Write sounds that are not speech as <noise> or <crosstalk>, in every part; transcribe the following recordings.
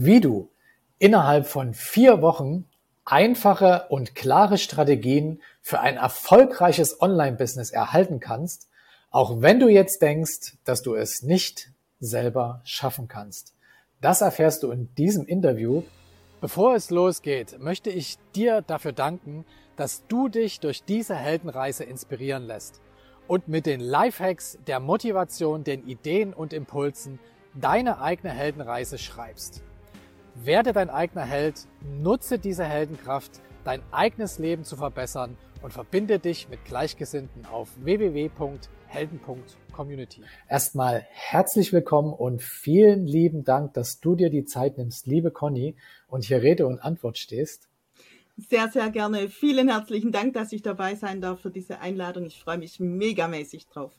wie du innerhalb von vier Wochen einfache und klare Strategien für ein erfolgreiches Online-Business erhalten kannst, auch wenn du jetzt denkst, dass du es nicht selber schaffen kannst. Das erfährst du in diesem Interview. Bevor es losgeht, möchte ich dir dafür danken, dass du dich durch diese Heldenreise inspirieren lässt und mit den Lifehacks, der Motivation, den Ideen und Impulsen deine eigene Heldenreise schreibst. Werde dein eigener Held, nutze diese Heldenkraft, dein eigenes Leben zu verbessern und verbinde dich mit Gleichgesinnten auf www.helden.community. Erstmal herzlich willkommen und vielen lieben Dank, dass du dir die Zeit nimmst, liebe Conny, und hier Rede und Antwort stehst. Sehr, sehr gerne. Vielen herzlichen Dank, dass ich dabei sein darf für diese Einladung. Ich freue mich megamäßig drauf.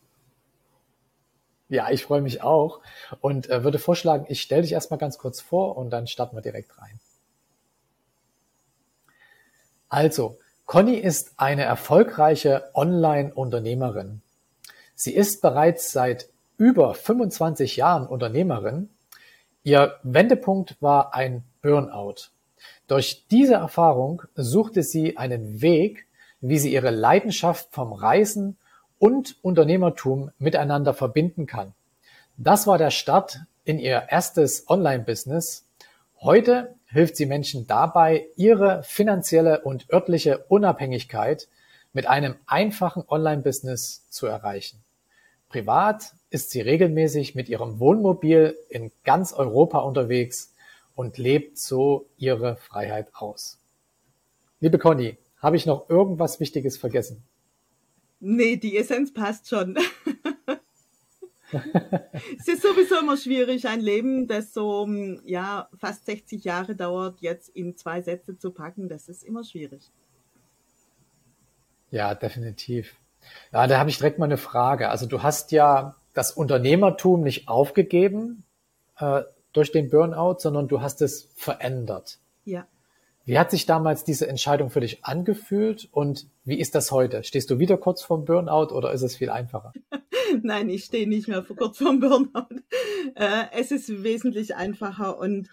Ja, ich freue mich auch und äh, würde vorschlagen, ich stelle dich erstmal ganz kurz vor und dann starten wir direkt rein. Also, Conny ist eine erfolgreiche Online-Unternehmerin. Sie ist bereits seit über 25 Jahren Unternehmerin. Ihr Wendepunkt war ein Burnout. Durch diese Erfahrung suchte sie einen Weg, wie sie ihre Leidenschaft vom Reisen und Unternehmertum miteinander verbinden kann. Das war der Start in ihr erstes Online-Business. Heute hilft sie Menschen dabei, ihre finanzielle und örtliche Unabhängigkeit mit einem einfachen Online-Business zu erreichen. Privat ist sie regelmäßig mit ihrem Wohnmobil in ganz Europa unterwegs und lebt so ihre Freiheit aus. Liebe Conny, habe ich noch irgendwas Wichtiges vergessen? Nee, die Essenz passt schon. <laughs> es ist sowieso immer schwierig, ein Leben, das so ja fast 60 Jahre dauert, jetzt in zwei Sätze zu packen. Das ist immer schwierig. Ja, definitiv. Ja, da habe ich direkt mal eine Frage. Also du hast ja das Unternehmertum nicht aufgegeben äh, durch den Burnout, sondern du hast es verändert. Ja. Wie hat sich damals diese Entscheidung für dich angefühlt und wie ist das heute? Stehst du wieder kurz vorm Burnout oder ist es viel einfacher? <laughs> Nein, ich stehe nicht mehr kurz vorm Burnout. <laughs> Äh, es ist wesentlich einfacher und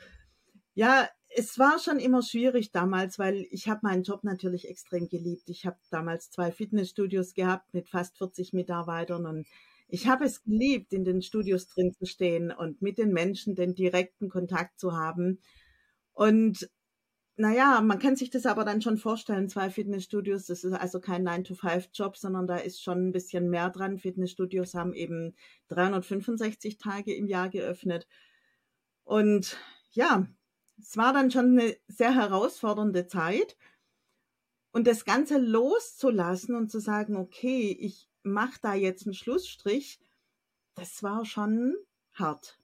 ja, es war schon immer schwierig damals, weil ich habe meinen Job natürlich extrem geliebt. Ich habe damals zwei Fitnessstudios gehabt mit fast 40 Mitarbeitern und ich habe es geliebt, in den Studios drin zu stehen und mit den Menschen den direkten Kontakt zu haben. Und naja, man kann sich das aber dann schon vorstellen, zwei Fitnessstudios, das ist also kein 9-to-5-Job, sondern da ist schon ein bisschen mehr dran. Fitnessstudios haben eben 365 Tage im Jahr geöffnet. Und ja, es war dann schon eine sehr herausfordernde Zeit. Und das Ganze loszulassen und zu sagen, okay, ich mache da jetzt einen Schlussstrich, das war schon hart.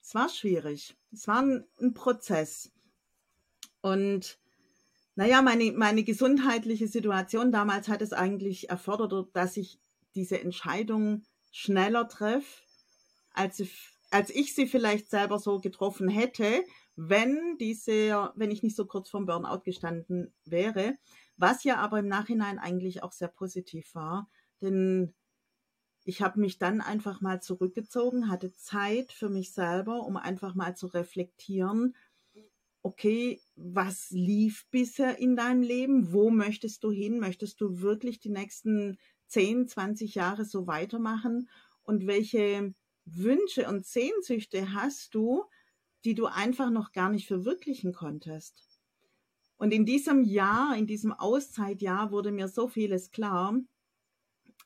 Es war schwierig. Es war ein, ein Prozess. Und naja, meine, meine gesundheitliche Situation damals hat es eigentlich erfordert, dass ich diese Entscheidung schneller treffe, als, ich, als ich sie vielleicht selber so getroffen hätte, wenn diese, wenn ich nicht so kurz vorm Burnout gestanden wäre, was ja aber im Nachhinein eigentlich auch sehr positiv war, denn ich habe mich dann einfach mal zurückgezogen, hatte Zeit für mich selber, um einfach mal zu reflektieren, okay, was lief bisher in deinem Leben? Wo möchtest du hin? Möchtest du wirklich die nächsten 10, 20 Jahre so weitermachen? Und welche Wünsche und Sehnsüchte hast du, die du einfach noch gar nicht verwirklichen konntest? Und in diesem Jahr, in diesem Auszeitjahr wurde mir so vieles klar.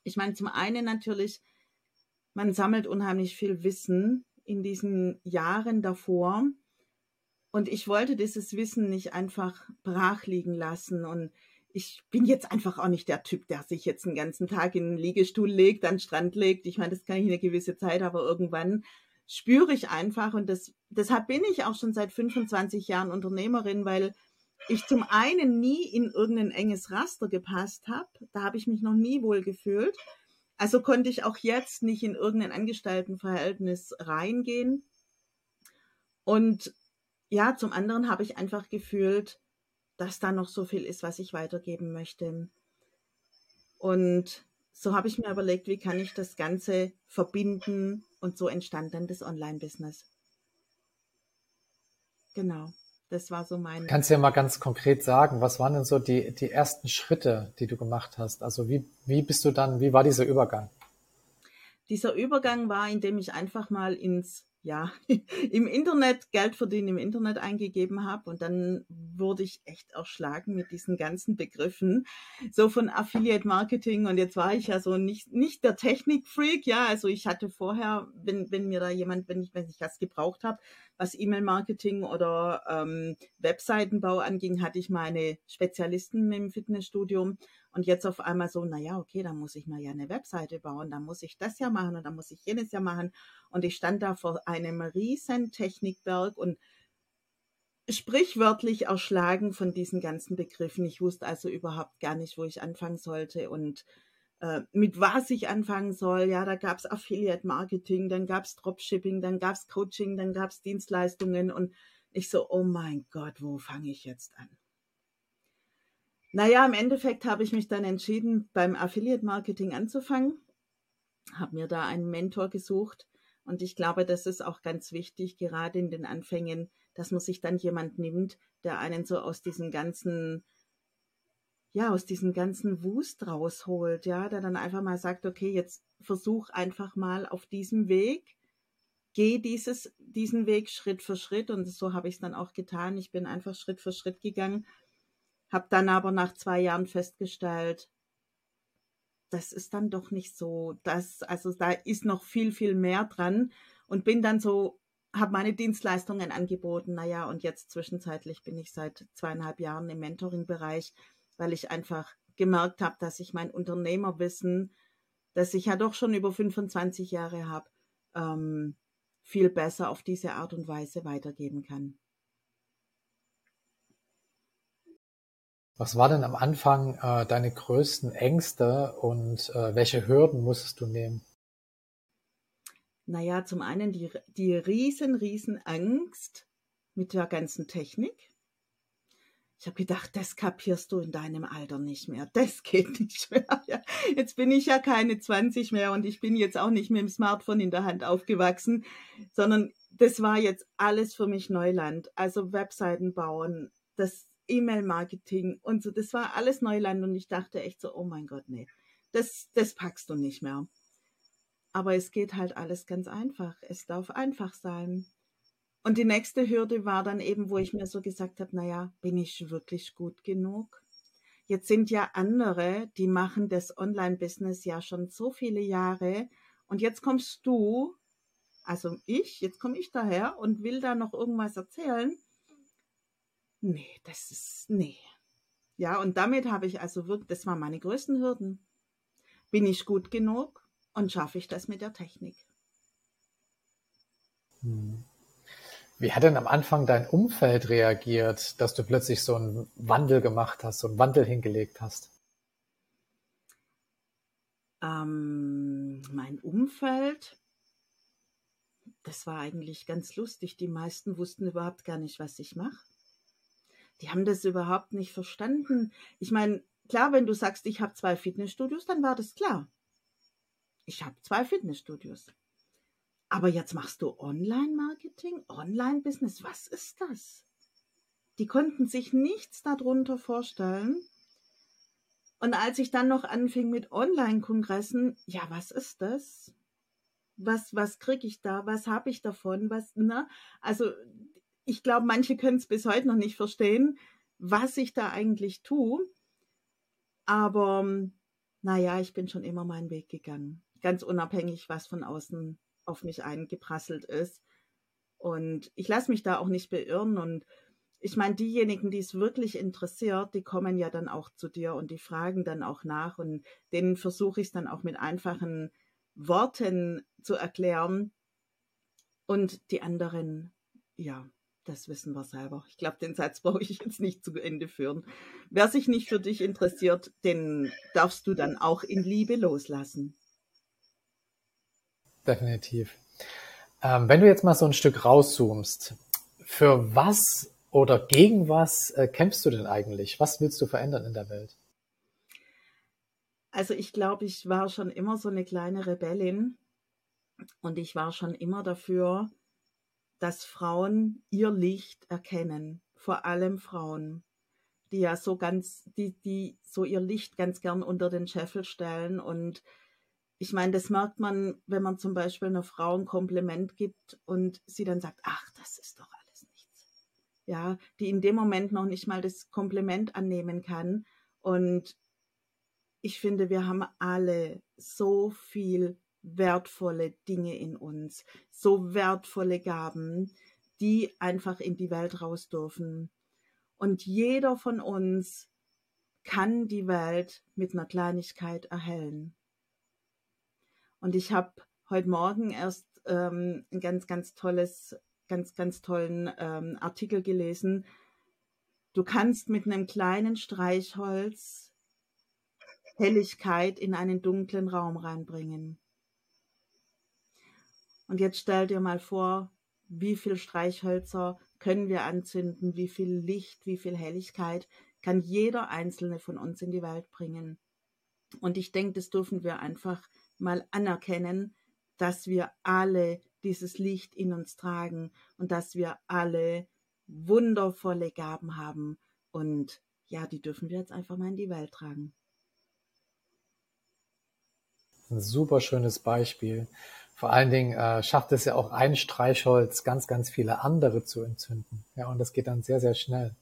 Ich meine, zum einen natürlich, man sammelt unheimlich viel Wissen in diesen Jahren davor und ich wollte dieses Wissen nicht einfach brach liegen lassen. Und ich bin jetzt einfach auch nicht der Typ, der sich jetzt den ganzen Tag in einen Liegestuhl legt, an den Strand legt. Ich meine, das kann ich eine gewisse Zeit, aber irgendwann spüre ich einfach und das, deshalb bin ich auch schon seit 25 Jahren Unternehmerin, weil ich zum einen nie in irgendein enges Raster gepasst habe. Da habe ich mich noch nie wohl gefühlt. Also konnte ich auch jetzt nicht in irgendein Angestelltenverhältnis reingehen. Und ja, zum anderen habe ich einfach gefühlt, dass da noch so viel ist, was ich weitergeben möchte. Und so habe ich mir überlegt, wie kann ich das Ganze verbinden und so entstand dann das Online-Business. genau. Das war so mein. Kannst du ja mal ganz konkret sagen, was waren denn so die, die ersten Schritte, die du gemacht hast? Also wie, wie bist du dann, wie war dieser Übergang? Dieser Übergang war, indem ich einfach mal ins ja, <laughs> im Internet Geld verdienen im Internet eingegeben habe und dann wurde ich echt erschlagen mit diesen ganzen Begriffen, so von Affiliate Marketing und jetzt war ich ja so nicht, nicht der Technikfreak, ja, also ich hatte vorher, wenn, wenn mir da jemand, wenn ich, wenn ich was gebraucht habe, was E-Mail-Marketing oder ähm, Webseitenbau anging, hatte ich meine Spezialisten im Fitnessstudium und jetzt auf einmal so, naja, okay, dann muss ich mal ja eine Webseite bauen, dann muss ich das ja machen und dann muss ich jenes ja machen. Und ich stand da vor einem riesen Technikberg und sprichwörtlich erschlagen von diesen ganzen Begriffen. Ich wusste also überhaupt gar nicht, wo ich anfangen sollte und äh, mit was ich anfangen soll. Ja, da gab es Affiliate Marketing, dann gab es Dropshipping, dann gab es Coaching, dann gab es Dienstleistungen und ich so, oh mein Gott, wo fange ich jetzt an? Naja, im Endeffekt habe ich mich dann entschieden, beim Affiliate Marketing anzufangen, habe mir da einen Mentor gesucht und ich glaube, das ist auch ganz wichtig, gerade in den Anfängen, dass man sich dann jemand nimmt, der einen so aus diesem ganzen, ja, aus diesem ganzen Wust rausholt, ja, der dann einfach mal sagt, okay, jetzt versuch einfach mal auf diesem Weg, geh dieses, diesen Weg Schritt für Schritt und so habe ich es dann auch getan. Ich bin einfach Schritt für Schritt gegangen habe dann aber nach zwei Jahren festgestellt, das ist dann doch nicht so, das, also da ist noch viel, viel mehr dran und bin dann so, habe meine Dienstleistungen angeboten. Naja, und jetzt zwischenzeitlich bin ich seit zweieinhalb Jahren im Mentoring-Bereich, weil ich einfach gemerkt habe, dass ich mein Unternehmerwissen, das ich ja doch schon über 25 Jahre habe, ähm, viel besser auf diese Art und Weise weitergeben kann. Was war denn am Anfang äh, deine größten Ängste und äh, welche Hürden musstest du nehmen? Naja, zum einen die, die riesen, riesen Angst mit der ganzen Technik. Ich habe gedacht, das kapierst du in deinem Alter nicht mehr. Das geht nicht mehr. <laughs> Ja, jetzt bin ich ja keine 20 mehr und ich bin jetzt auch nicht mit dem Smartphone in der Hand aufgewachsen, sondern das war jetzt alles für mich Neuland. Also Webseiten bauen, das E-Mail-Marketing und so. Das war alles Neuland und ich dachte echt so, oh mein Gott, nee, das, das packst du nicht mehr. Aber es geht halt alles ganz einfach. Es darf einfach sein. Und die nächste Hürde war dann eben, wo ich mir so gesagt habe, naja, bin ich wirklich gut genug? Jetzt sind ja andere, die machen das Online-Business ja schon so viele Jahre und jetzt kommst du, also ich, jetzt komme ich daher und will da noch irgendwas erzählen Nee, das ist, nee. Ja, und damit habe ich also wirklich, das waren meine größten Hürden. Bin ich gut genug und schaffe ich das mit der Technik? Hm. Wie hat denn am Anfang dein Umfeld reagiert, dass du plötzlich so einen Wandel gemacht hast, so einen Wandel hingelegt hast? Ähm, mein Umfeld, das war eigentlich ganz lustig. Die meisten wussten überhaupt gar nicht, was ich mache die haben das überhaupt nicht verstanden. Ich meine, klar, wenn du sagst, ich habe zwei Fitnessstudios, dann war das klar. Ich habe zwei Fitnessstudios. Aber jetzt machst du Online-Marketing, Online-Business. Was ist das? Die konnten sich nichts darunter vorstellen. Und als ich dann noch anfing mit Online-Kongressen, ja, was ist das? Was, was kriege ich da? Was habe ich davon? Was, ne? Also ich glaube, manche können es bis heute noch nicht verstehen, was ich da eigentlich tue. Aber naja, ich bin schon immer meinen Weg gegangen. Ganz unabhängig, was von außen auf mich eingeprasselt ist. Und ich lasse mich da auch nicht beirren. Und ich meine, diejenigen, die es wirklich interessiert, die kommen ja dann auch zu dir und die fragen dann auch nach. Und denen versuche ich es dann auch mit einfachen Worten zu erklären. Und die anderen, ja, das wissen wir selber. Ich glaube, den Satz brauche ich jetzt nicht zu Ende führen. Wer sich nicht für dich interessiert, den darfst du dann auch in Liebe loslassen. Definitiv. Ähm, wenn du jetzt mal so ein Stück rauszoomst, für was oder gegen was äh, kämpfst du denn eigentlich? Was willst du verändern in der Welt? Also ich glaube, ich war schon immer so eine kleine Rebellin und ich war schon immer dafür, dass Frauen ihr Licht erkennen, vor allem Frauen, die ja so ganz, die, die so ihr Licht ganz gern unter den Scheffel stellen. Und ich meine, das merkt man, wenn man zum Beispiel einer Frau ein Kompliment gibt und sie dann sagt, ach, das ist doch alles nichts. Ja, die in dem Moment noch nicht mal das Kompliment annehmen kann. Und ich finde, wir haben alle so viel wertvolle Dinge in uns, so wertvolle Gaben, die einfach in die Welt raus dürfen. Und jeder von uns kann die Welt mit einer Kleinigkeit erhellen. Und ich habe heute Morgen erst ähm, ein ganz, ganz tolles, ganz, ganz tollen ähm, Artikel gelesen. Du kannst mit einem kleinen Streichholz Helligkeit in einen dunklen Raum reinbringen. Und jetzt stell dir mal vor, wie viel Streichhölzer können wir anzünden, wie viel Licht, wie viel Helligkeit kann jeder einzelne von uns in die Welt bringen. Und ich denke, das dürfen wir einfach mal anerkennen, dass wir alle dieses Licht in uns tragen und dass wir alle wundervolle Gaben haben. Und ja, die dürfen wir jetzt einfach mal in die Welt tragen. Ein super schönes Beispiel. Vor allen Dingen äh, schafft es ja auch ein Streichholz, ganz, ganz viele andere zu entzünden. Ja, und das geht dann sehr, sehr schnell.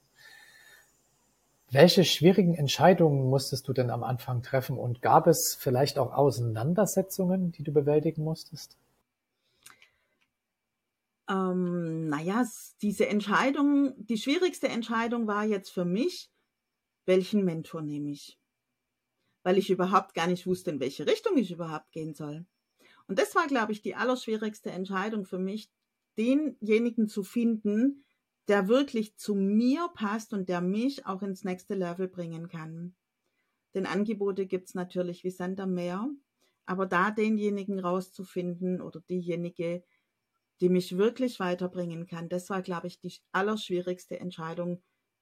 Welche schwierigen Entscheidungen musstest du denn am Anfang treffen und gab es vielleicht auch Auseinandersetzungen, die du bewältigen musstest? Ähm, naja, diese Entscheidung, die schwierigste Entscheidung war jetzt für mich, welchen Mentor nehme ich? Weil ich überhaupt gar nicht wusste, in welche Richtung ich überhaupt gehen soll. Und das war, glaube ich, die allerschwierigste Entscheidung für mich, denjenigen zu finden, der wirklich zu mir passt und der mich auch ins nächste Level bringen kann. Denn Angebote gibt es natürlich wie Sand am Meer, aber da denjenigen rauszufinden oder diejenige, die mich wirklich weiterbringen kann, das war, glaube ich, die allerschwierigste Entscheidung,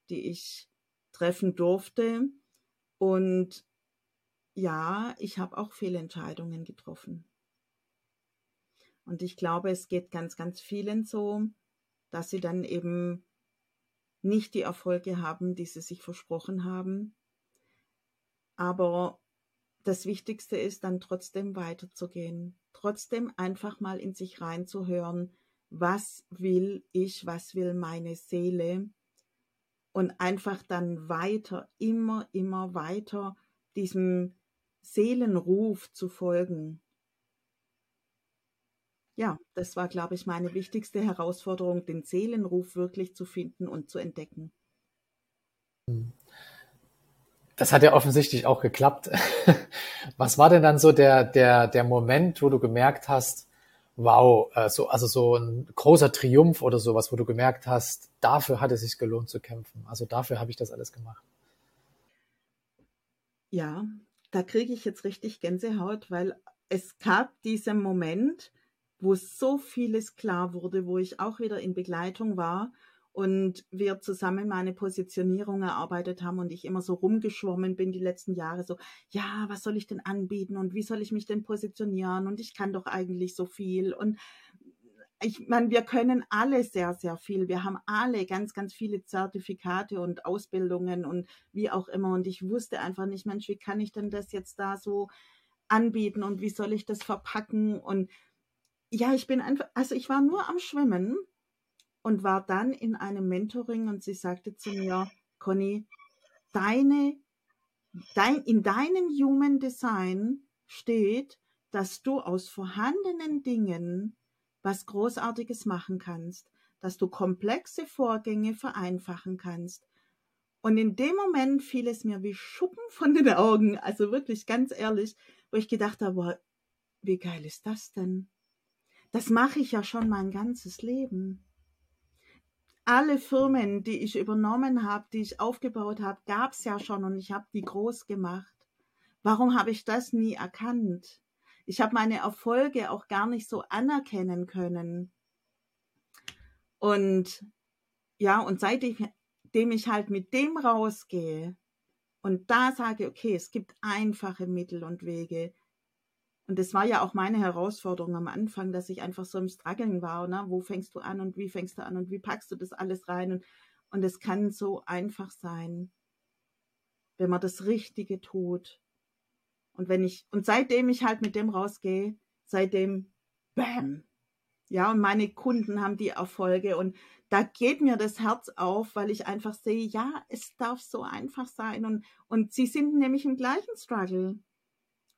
die ich treffen durfte. Und ja, ich habe auch viele Entscheidungen getroffen. Und ich glaube, es geht ganz, ganz vielen so, dass sie dann eben nicht die Erfolge haben, die sie sich versprochen haben. Aber das Wichtigste ist dann trotzdem weiterzugehen, trotzdem einfach mal in sich reinzuhören, was will ich, was will meine Seele und einfach dann weiter, immer, immer weiter diesem Seelenruf zu folgen ja, das war, glaube ich, meine wichtigste Herausforderung, den Seelenruf wirklich zu finden und zu entdecken. Das hat ja offensichtlich auch geklappt. <laughs> Was war denn dann so der, der, der Moment, wo du gemerkt hast, wow, äh, so, also so ein großer Triumph oder sowas, wo du gemerkt hast, dafür hat es sich gelohnt zu kämpfen. Also dafür habe ich das alles gemacht. Ja, da kriege ich jetzt richtig Gänsehaut, weil es gab diesen Moment, wo so vieles klar wurde, wo ich auch wieder in Begleitung war und wir zusammen meine Positionierung erarbeitet haben und ich immer so rumgeschwommen bin die letzten Jahre so, ja, was soll ich denn anbieten und wie soll ich mich denn positionieren und ich kann doch eigentlich so viel und ich meine, wir können alle sehr, sehr viel. Wir haben alle ganz, ganz viele Zertifikate und Ausbildungen und wie auch immer. Und ich wusste einfach nicht, Mensch, wie kann ich denn das jetzt da so anbieten und wie soll ich das verpacken? Und ja, ich bin einfach, also ich war nur am Schwimmen und war dann in einem Mentoring und sie sagte zu mir, Conny, deine, dein, in deinem Human Design steht, dass du aus vorhandenen Dingen was Großartiges machen kannst, dass du komplexe Vorgänge vereinfachen kannst. Und in dem Moment fiel es mir wie Schuppen von den Augen, also wirklich ganz ehrlich, wo ich gedacht habe, wie geil ist das denn? Das mache ich ja schon mein ganzes Leben. Alle Firmen, die ich übernommen habe, die ich aufgebaut habe, gab es ja schon und ich habe die groß gemacht. Warum habe ich das nie erkannt? Ich habe meine Erfolge auch gar nicht so anerkennen können. Und ja, und seitdem ich halt mit dem rausgehe und da sage, okay, es gibt einfache Mittel und Wege, Und das war ja auch meine Herausforderung am Anfang, dass ich einfach so im Struggeln war. Ne? Wo fängst du an und wie fängst du an und wie packst du das alles rein? Und, und es kann so einfach sein, wenn man das Richtige tut. Und wenn ich, und seitdem ich halt mit dem rausgehe, seitdem, bam, ja, und meine Kunden haben die Erfolge und da geht mir das Herz auf, weil ich einfach sehe, ja, es darf so einfach sein und, und sie sind nämlich im gleichen Struggle.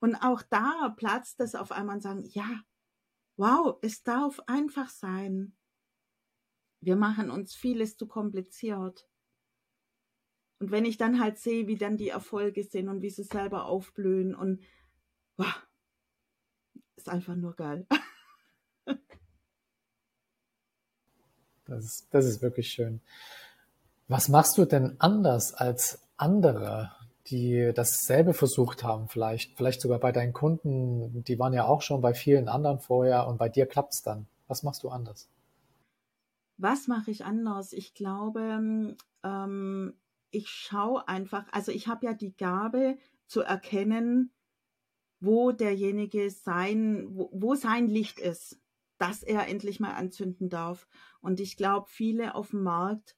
Und auch da platzt es auf einmal und sagen, ja, wow, es darf einfach sein. Wir machen uns vieles zu kompliziert. Und wenn ich dann halt sehe, wie dann die Erfolge sind und wie sie selber aufblühen und wow, ist einfach nur geil. <laughs> Das ist, das ist wirklich schön. Was machst du denn anders als andere, die dasselbe versucht haben, vielleicht, vielleicht sogar bei deinen Kunden, die waren ja auch schon bei vielen anderen vorher und bei dir klappt es dann. Was machst du anders? Was mache ich anders? Ich glaube, ähm, ich schaue einfach, also ich habe ja die Gabe zu erkennen, wo derjenige sein, wo, wo sein Licht ist dass er endlich mal anzünden darf. Und ich glaube, viele auf dem Markt,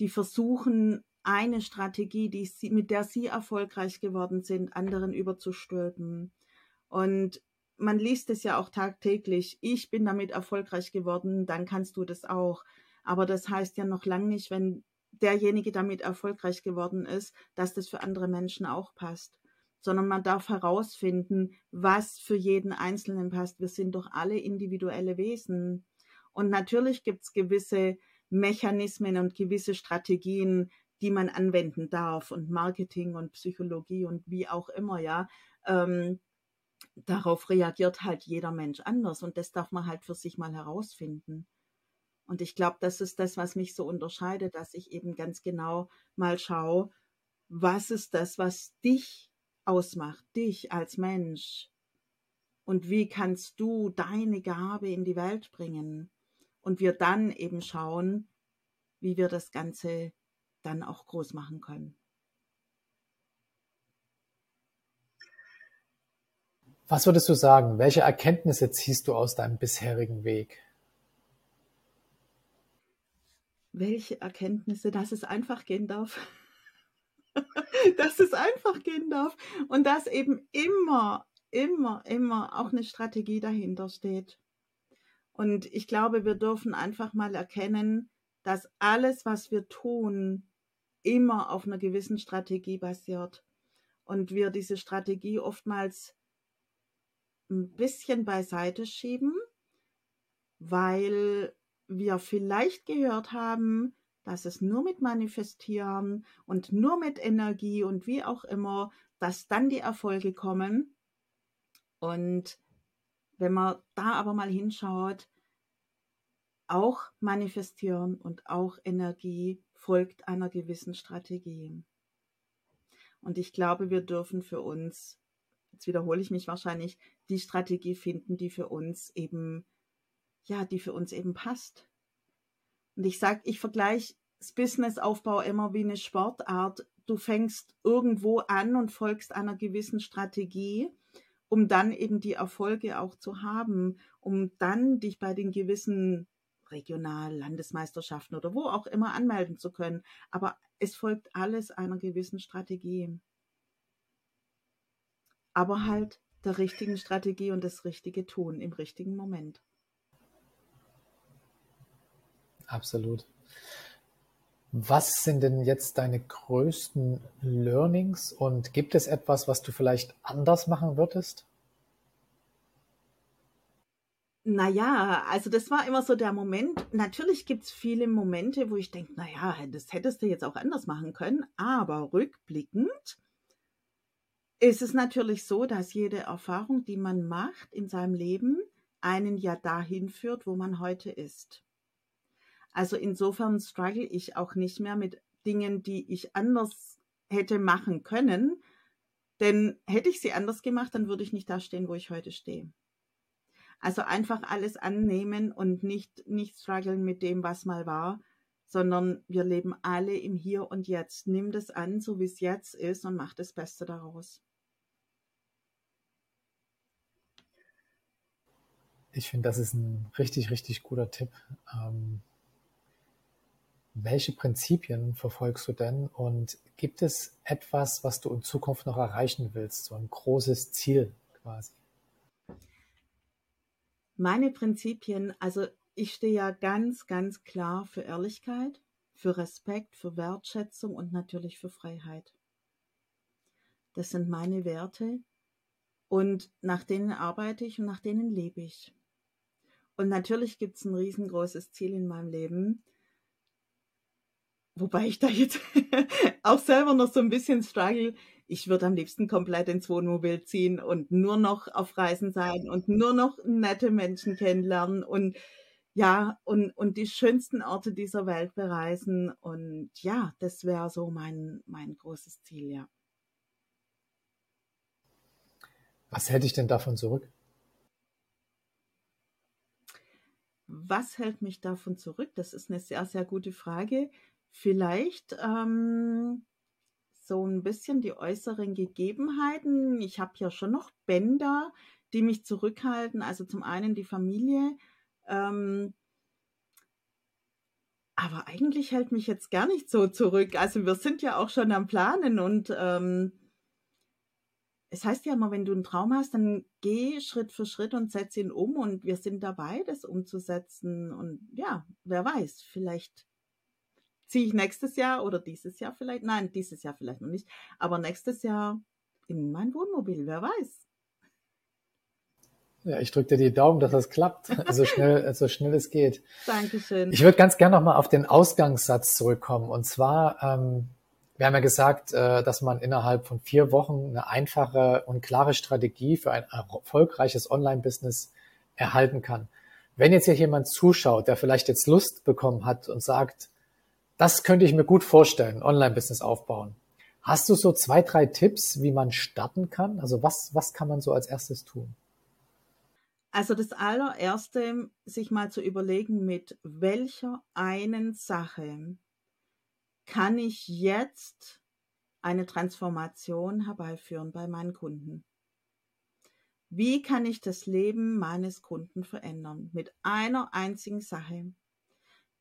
die versuchen, eine Strategie, die sie, mit der sie erfolgreich geworden sind, anderen überzustülpen. Und man liest es ja auch tagtäglich. Ich bin damit erfolgreich geworden, dann kannst du das auch. Aber das heißt ja noch lange nicht, wenn derjenige damit erfolgreich geworden ist, dass das für andere Menschen auch passt sondern man darf herausfinden, was für jeden Einzelnen passt. Wir sind doch alle individuelle Wesen. Und natürlich gibt es gewisse Mechanismen und gewisse Strategien, die man anwenden darf und Marketing und Psychologie und wie auch immer, ja. Ähm, darauf reagiert halt jeder Mensch anders und das darf man halt für sich mal herausfinden. Und ich glaube, das ist das, was mich so unterscheidet, dass ich eben ganz genau mal schaue, was ist das, was dich ausmacht, dich als Mensch. Und wie kannst du deine Gabe in die Welt bringen? Und wir dann eben schauen, wie wir das Ganze dann auch groß machen können. Was würdest du sagen? Welche Erkenntnisse ziehst du aus deinem bisherigen Weg? Welche Erkenntnisse, dass es einfach gehen darf. <laughs> dass es einfach gehen darf und dass eben immer, immer, immer auch eine Strategie dahinter steht. Und ich glaube, wir dürfen einfach mal erkennen, dass alles, was wir tun, immer auf einer gewissen Strategie basiert. Und wir diese Strategie oftmals ein bisschen beiseite schieben, weil wir vielleicht gehört haben, dass es nur mit Manifestieren und nur mit Energie und wie auch immer, dass dann die Erfolge kommen. Und wenn man da aber mal hinschaut, auch Manifestieren und auch Energie folgt einer gewissen Strategie. Und ich glaube, wir dürfen für uns, jetzt wiederhole ich mich wahrscheinlich, die Strategie finden, die für uns eben, ja, die für uns eben passt. Und ich sage, ich vergleiche das Businessaufbau immer wie eine Sportart. Du fängst irgendwo an und folgst einer gewissen Strategie, um dann eben die Erfolge auch zu haben, um dann dich bei den gewissen Regional-, Landesmeisterschaften oder wo auch immer anmelden zu können. Aber es folgt alles einer gewissen Strategie. Aber halt der richtigen Strategie und das richtige Tun im richtigen Moment. Absolut. Was sind denn jetzt deine größten Learnings und gibt es etwas, was du vielleicht anders machen würdest? Naja, also das war immer so der Moment. Natürlich gibt es viele Momente, wo ich denke, naja, das hättest du jetzt auch anders machen können. Aber rückblickend ist es natürlich so, dass jede Erfahrung, die man macht in seinem Leben, einen ja dahin führt, wo man heute ist. Also insofern struggle ich auch nicht mehr mit Dingen, die ich anders hätte machen können. Denn hätte ich sie anders gemacht, dann würde ich nicht da stehen, wo ich heute stehe. Also einfach alles annehmen und nicht, nicht strugglen mit dem, was mal war, sondern wir leben alle im Hier und Jetzt. Nimm das an, so wie es jetzt ist und mach das Beste daraus. Ich finde, das ist ein richtig, richtig guter Tipp. Ähm, welche Prinzipien verfolgst du denn und gibt es etwas, was du in Zukunft noch erreichen willst, so ein großes Ziel quasi? Meine Prinzipien, also ich stehe ja ganz, ganz klar für Ehrlichkeit, für Respekt, für Wertschätzung und natürlich für Freiheit. Das sind meine Werte und nach denen arbeite ich und nach denen lebe ich. Und natürlich gibt es ein riesengroßes Ziel in meinem Leben, Wobei ich da jetzt <laughs> auch selber noch so ein bisschen struggle. Ich würde am liebsten komplett ins Wohnmobil ziehen und nur noch auf Reisen sein und nur noch nette Menschen kennenlernen und ja, und, und die schönsten Orte dieser Welt bereisen. Und ja, das wäre so mein, mein großes Ziel, ja. Was hält dich denn davon zurück? Was hält mich davon zurück? Das ist eine sehr, sehr gute Frage. Vielleicht ähm, so ein bisschen die äußeren Gegebenheiten. Ich habe ja schon noch Bänder, die mich zurückhalten. Also zum einen die Familie. Ähm, aber eigentlich hält mich jetzt gar nicht so zurück. Also wir sind ja auch schon am Planen und ähm, es heißt ja immer, wenn du einen Traum hast, dann geh Schritt für Schritt und setz ihn um und wir sind dabei, das umzusetzen. Und ja, wer weiß, vielleicht ziehe ich nächstes Jahr oder dieses Jahr vielleicht, nein, dieses Jahr vielleicht noch nicht, aber nächstes Jahr in mein Wohnmobil, wer weiß. Ja, ich drücke dir die Daumen, dass das klappt, <laughs> so schnell, so schnell es geht. Dankeschön. Ich würde ganz gerne nochmal auf den Ausgangssatz zurückkommen. Und zwar, ähm, wir haben ja gesagt, äh, dass man innerhalb von vier Wochen eine einfache und klare Strategie für ein erfolgreiches Online-Business erhalten kann. Wenn jetzt hier jemand zuschaut, der vielleicht jetzt Lust bekommen hat und sagt, das könnte ich mir gut vorstellen, Online-Business aufbauen. Hast du so zwei, drei Tipps, wie man starten kann? Also was, was kann man so als erstes tun? Also das allererste, sich mal zu überlegen, mit welcher einen Sache kann ich jetzt eine Transformation herbeiführen bei meinen Kunden? Wie kann ich das Leben meines Kunden verändern? Mit einer einzigen Sache.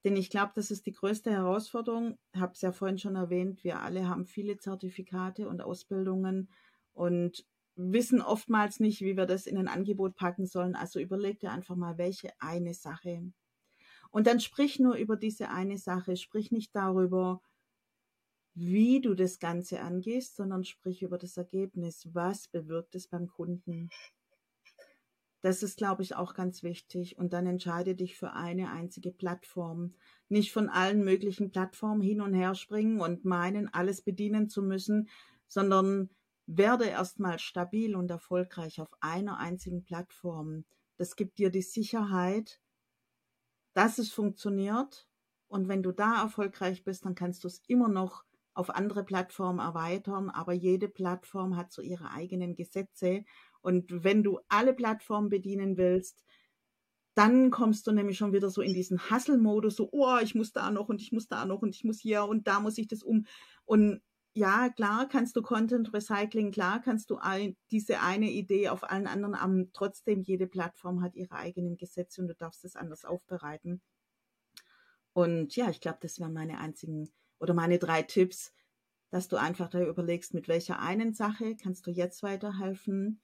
Denn ich glaube, das ist die größte Herausforderung. Ich habe es ja vorhin schon erwähnt, wir alle haben viele Zertifikate und Ausbildungen und wissen oftmals nicht, wie wir das in ein Angebot packen sollen. Also überleg dir einfach mal, welche eine Sache. Und dann sprich nur über diese eine Sache. Sprich nicht darüber, wie du das Ganze angehst, sondern sprich über das Ergebnis. Was bewirkt es beim Kunden? Das ist, glaube ich, auch ganz wichtig. Und dann entscheide dich für eine einzige Plattform. Nicht von allen möglichen Plattformen hin und her springen und meinen, alles bedienen zu müssen, sondern werde erstmal stabil und erfolgreich auf einer einzigen Plattform. Das gibt dir die Sicherheit, dass es funktioniert. Und wenn du da erfolgreich bist, dann kannst du es immer noch auf andere Plattformen erweitern. Aber jede Plattform hat so ihre eigenen Gesetze und wenn du alle Plattformen bedienen willst, dann kommst du nämlich schon wieder so in diesen Hustle-Modus, so, oh, ich muss da noch und ich muss da noch und ich muss hier und da muss ich das um. Und ja, klar kannst du Content Recycling, klar kannst du ein, diese eine Idee auf allen anderen, aber trotzdem jede Plattform hat ihre eigenen Gesetze und du darfst es anders aufbereiten. Und ja, ich glaube, das wären meine einzigen oder meine drei Tipps, dass du einfach da überlegst, mit welcher einen Sache kannst du jetzt weiterhelfen,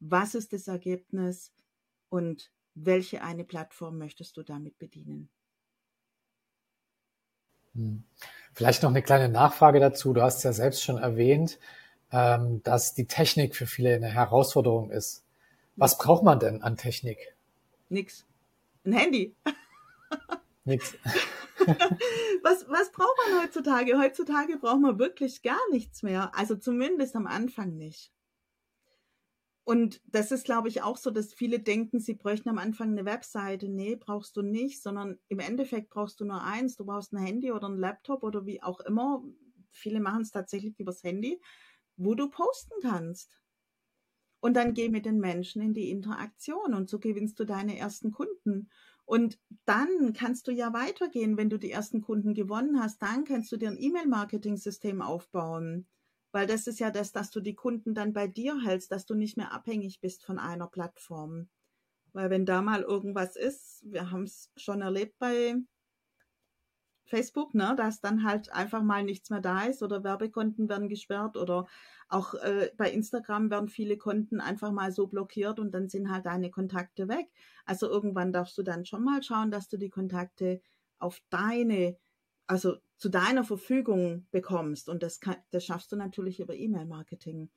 was ist das Ergebnis und welche eine Plattform möchtest du damit bedienen? Hm. Vielleicht noch eine kleine Nachfrage dazu. Du hast ja selbst schon erwähnt, ähm, dass die Technik für viele eine Herausforderung ist. Was braucht man denn an Technik? Nix. Ein Handy. <laughs> Nix. <laughs> was, was braucht man heutzutage? Heutzutage braucht man wirklich gar nichts mehr. Also zumindest am Anfang nicht. Und das ist, glaube ich, auch so, dass viele denken, sie bräuchten am Anfang eine Webseite. Nee, brauchst du nicht, sondern im Endeffekt brauchst du nur eins. Du brauchst ein Handy oder ein Laptop oder wie auch immer. Viele machen es tatsächlich übers Handy, wo du posten kannst. Und dann geh mit den Menschen in die Interaktion und so gewinnst du deine ersten Kunden. Und dann kannst du ja weitergehen, wenn du die ersten Kunden gewonnen hast. Dann kannst du dir ein E-Mail-Marketing-System aufbauen. Weil das ist ja das, dass du die Kunden dann bei dir hältst, dass du nicht mehr abhängig bist von einer Plattform. Weil wenn da mal irgendwas ist, wir haben es schon erlebt bei Facebook, ne, dass dann halt einfach mal nichts mehr da ist oder Werbekonten werden gesperrt oder auch äh, bei Instagram werden viele Konten einfach mal so blockiert und dann sind halt deine Kontakte weg. Also irgendwann darfst du dann schon mal schauen, dass du die Kontakte auf deine, also zu deiner Verfügung bekommst und das, kann, das schaffst du natürlich über E-Mail-Marketing.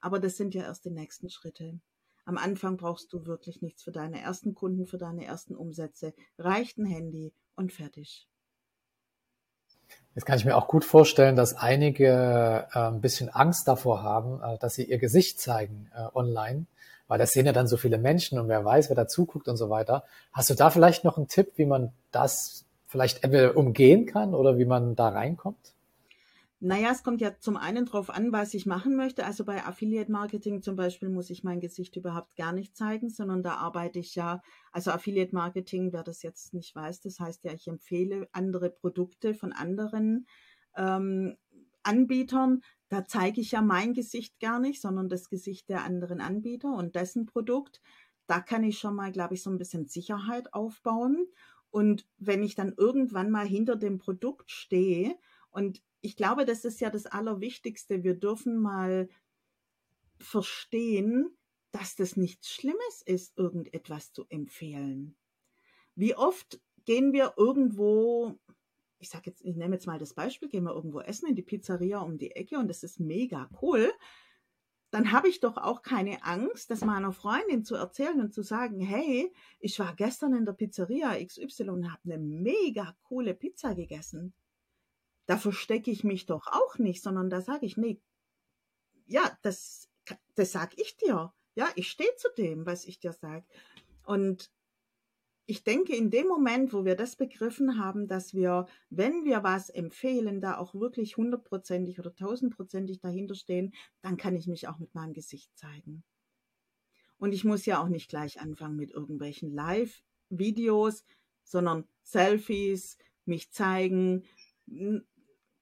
Aber das sind ja erst die nächsten Schritte. Am Anfang brauchst du wirklich nichts für deine ersten Kunden, für deine ersten Umsätze. Reicht ein Handy und fertig. Jetzt kann ich mir auch gut vorstellen, dass einige äh, ein bisschen Angst davor haben, äh, dass sie ihr Gesicht zeigen äh, online, weil das sehen ja dann so viele Menschen und wer weiß, wer da zuguckt und so weiter. Hast du da vielleicht noch einen Tipp, wie man das vielleicht umgehen kann oder wie man da reinkommt? Naja, es kommt ja zum einen drauf an, was ich machen möchte. Also bei Affiliate Marketing zum Beispiel muss ich mein Gesicht überhaupt gar nicht zeigen, sondern da arbeite ich ja, also Affiliate Marketing, wer das jetzt nicht weiß, das heißt ja, ich empfehle andere Produkte von anderen ähm, Anbietern. Da zeige ich ja mein Gesicht gar nicht, sondern das Gesicht der anderen Anbieter und dessen Produkt. Da kann ich schon mal, glaube ich, so ein bisschen Sicherheit aufbauen. Und wenn ich dann irgendwann mal hinter dem Produkt stehe und ich glaube, das ist ja das Allerwichtigste. Wir dürfen mal verstehen, dass das nichts Schlimmes ist, irgendetwas zu empfehlen. Wie oft gehen wir irgendwo, ich sage jetzt, ich nehme jetzt mal das Beispiel, gehen wir irgendwo essen in die Pizzeria um die Ecke und das ist mega cool. Dann habe ich doch auch keine Angst, das meiner Freundin zu erzählen und zu sagen, hey, ich war gestern in der Pizzeria XY und habe eine mega coole Pizza gegessen da verstecke ich mich doch auch nicht, sondern da sage ich, nee, ja, das, das sag ich dir. Ja, ich stehe zu dem, was ich dir sage. Und ich denke, in dem Moment, wo wir das begriffen haben, dass wir, wenn wir was empfehlen, da auch wirklich hundertprozentig oder tausendprozentig dahinter stehen, dann kann ich mich auch mit meinem Gesicht zeigen. Und ich muss ja auch nicht gleich anfangen mit irgendwelchen Live-Videos, sondern Selfies, mich zeigen,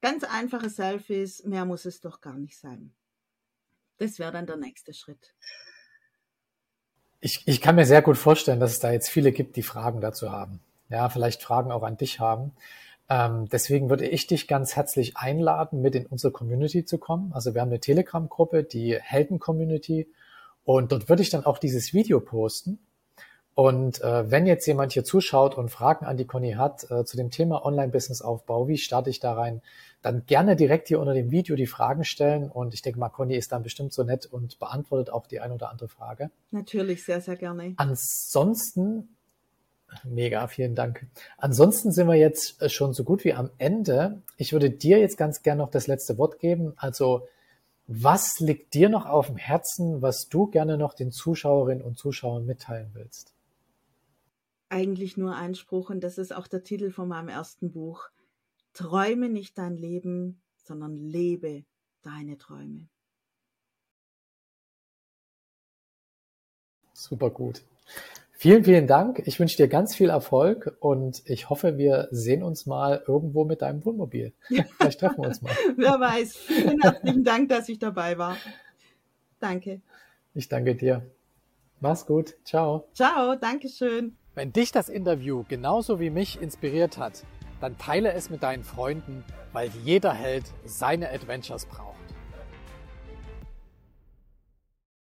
Ganz einfache Selfies, mehr muss es doch gar nicht sein. Das wäre dann der nächste Schritt. Ich, ich kann mir sehr gut vorstellen, dass es da jetzt viele gibt, die Fragen dazu haben. Ja, vielleicht Fragen auch an dich haben. Ähm, deswegen würde ich dich ganz herzlich einladen, mit in unsere Community zu kommen. Also wir haben eine Telegram-Gruppe, die Helden-Community. Und dort würde ich dann auch dieses Video posten. Und äh, wenn jetzt jemand hier zuschaut und Fragen an die Conny hat äh, zu dem Thema Online-Business-Aufbau, wie starte ich da rein, dann gerne direkt hier unter dem Video die Fragen stellen. Und ich denke mal, Conny ist dann bestimmt so nett und beantwortet auch die ein oder andere Frage. Natürlich, sehr, sehr gerne. Ansonsten, mega, vielen Dank. Ansonsten sind wir jetzt äh, schon so gut wie am Ende. Ich würde dir jetzt ganz gerne noch das letzte Wort geben. Also, was liegt dir noch auf dem Herzen, was du gerne noch den Zuschauerinnen und Zuschauern mitteilen willst? Eigentlich nur ein Spruch und das ist auch der Titel von meinem ersten Buch. Träume nicht dein Leben, sondern lebe deine Träume. Super gut. Vielen, vielen Dank. Ich wünsche dir ganz viel Erfolg und ich hoffe, wir sehen uns mal irgendwo mit deinem Wohnmobil. Vielleicht treffen wir uns mal. <laughs> Wer weiß. Vielen herzlichen Dank, dass ich dabei war. Danke. Ich danke dir. Mach's gut. Ciao. Ciao. Dankeschön. Wenn dich das Interview genauso wie mich inspiriert hat, dann teile es mit deinen Freunden, weil jeder Held seine Adventures braucht.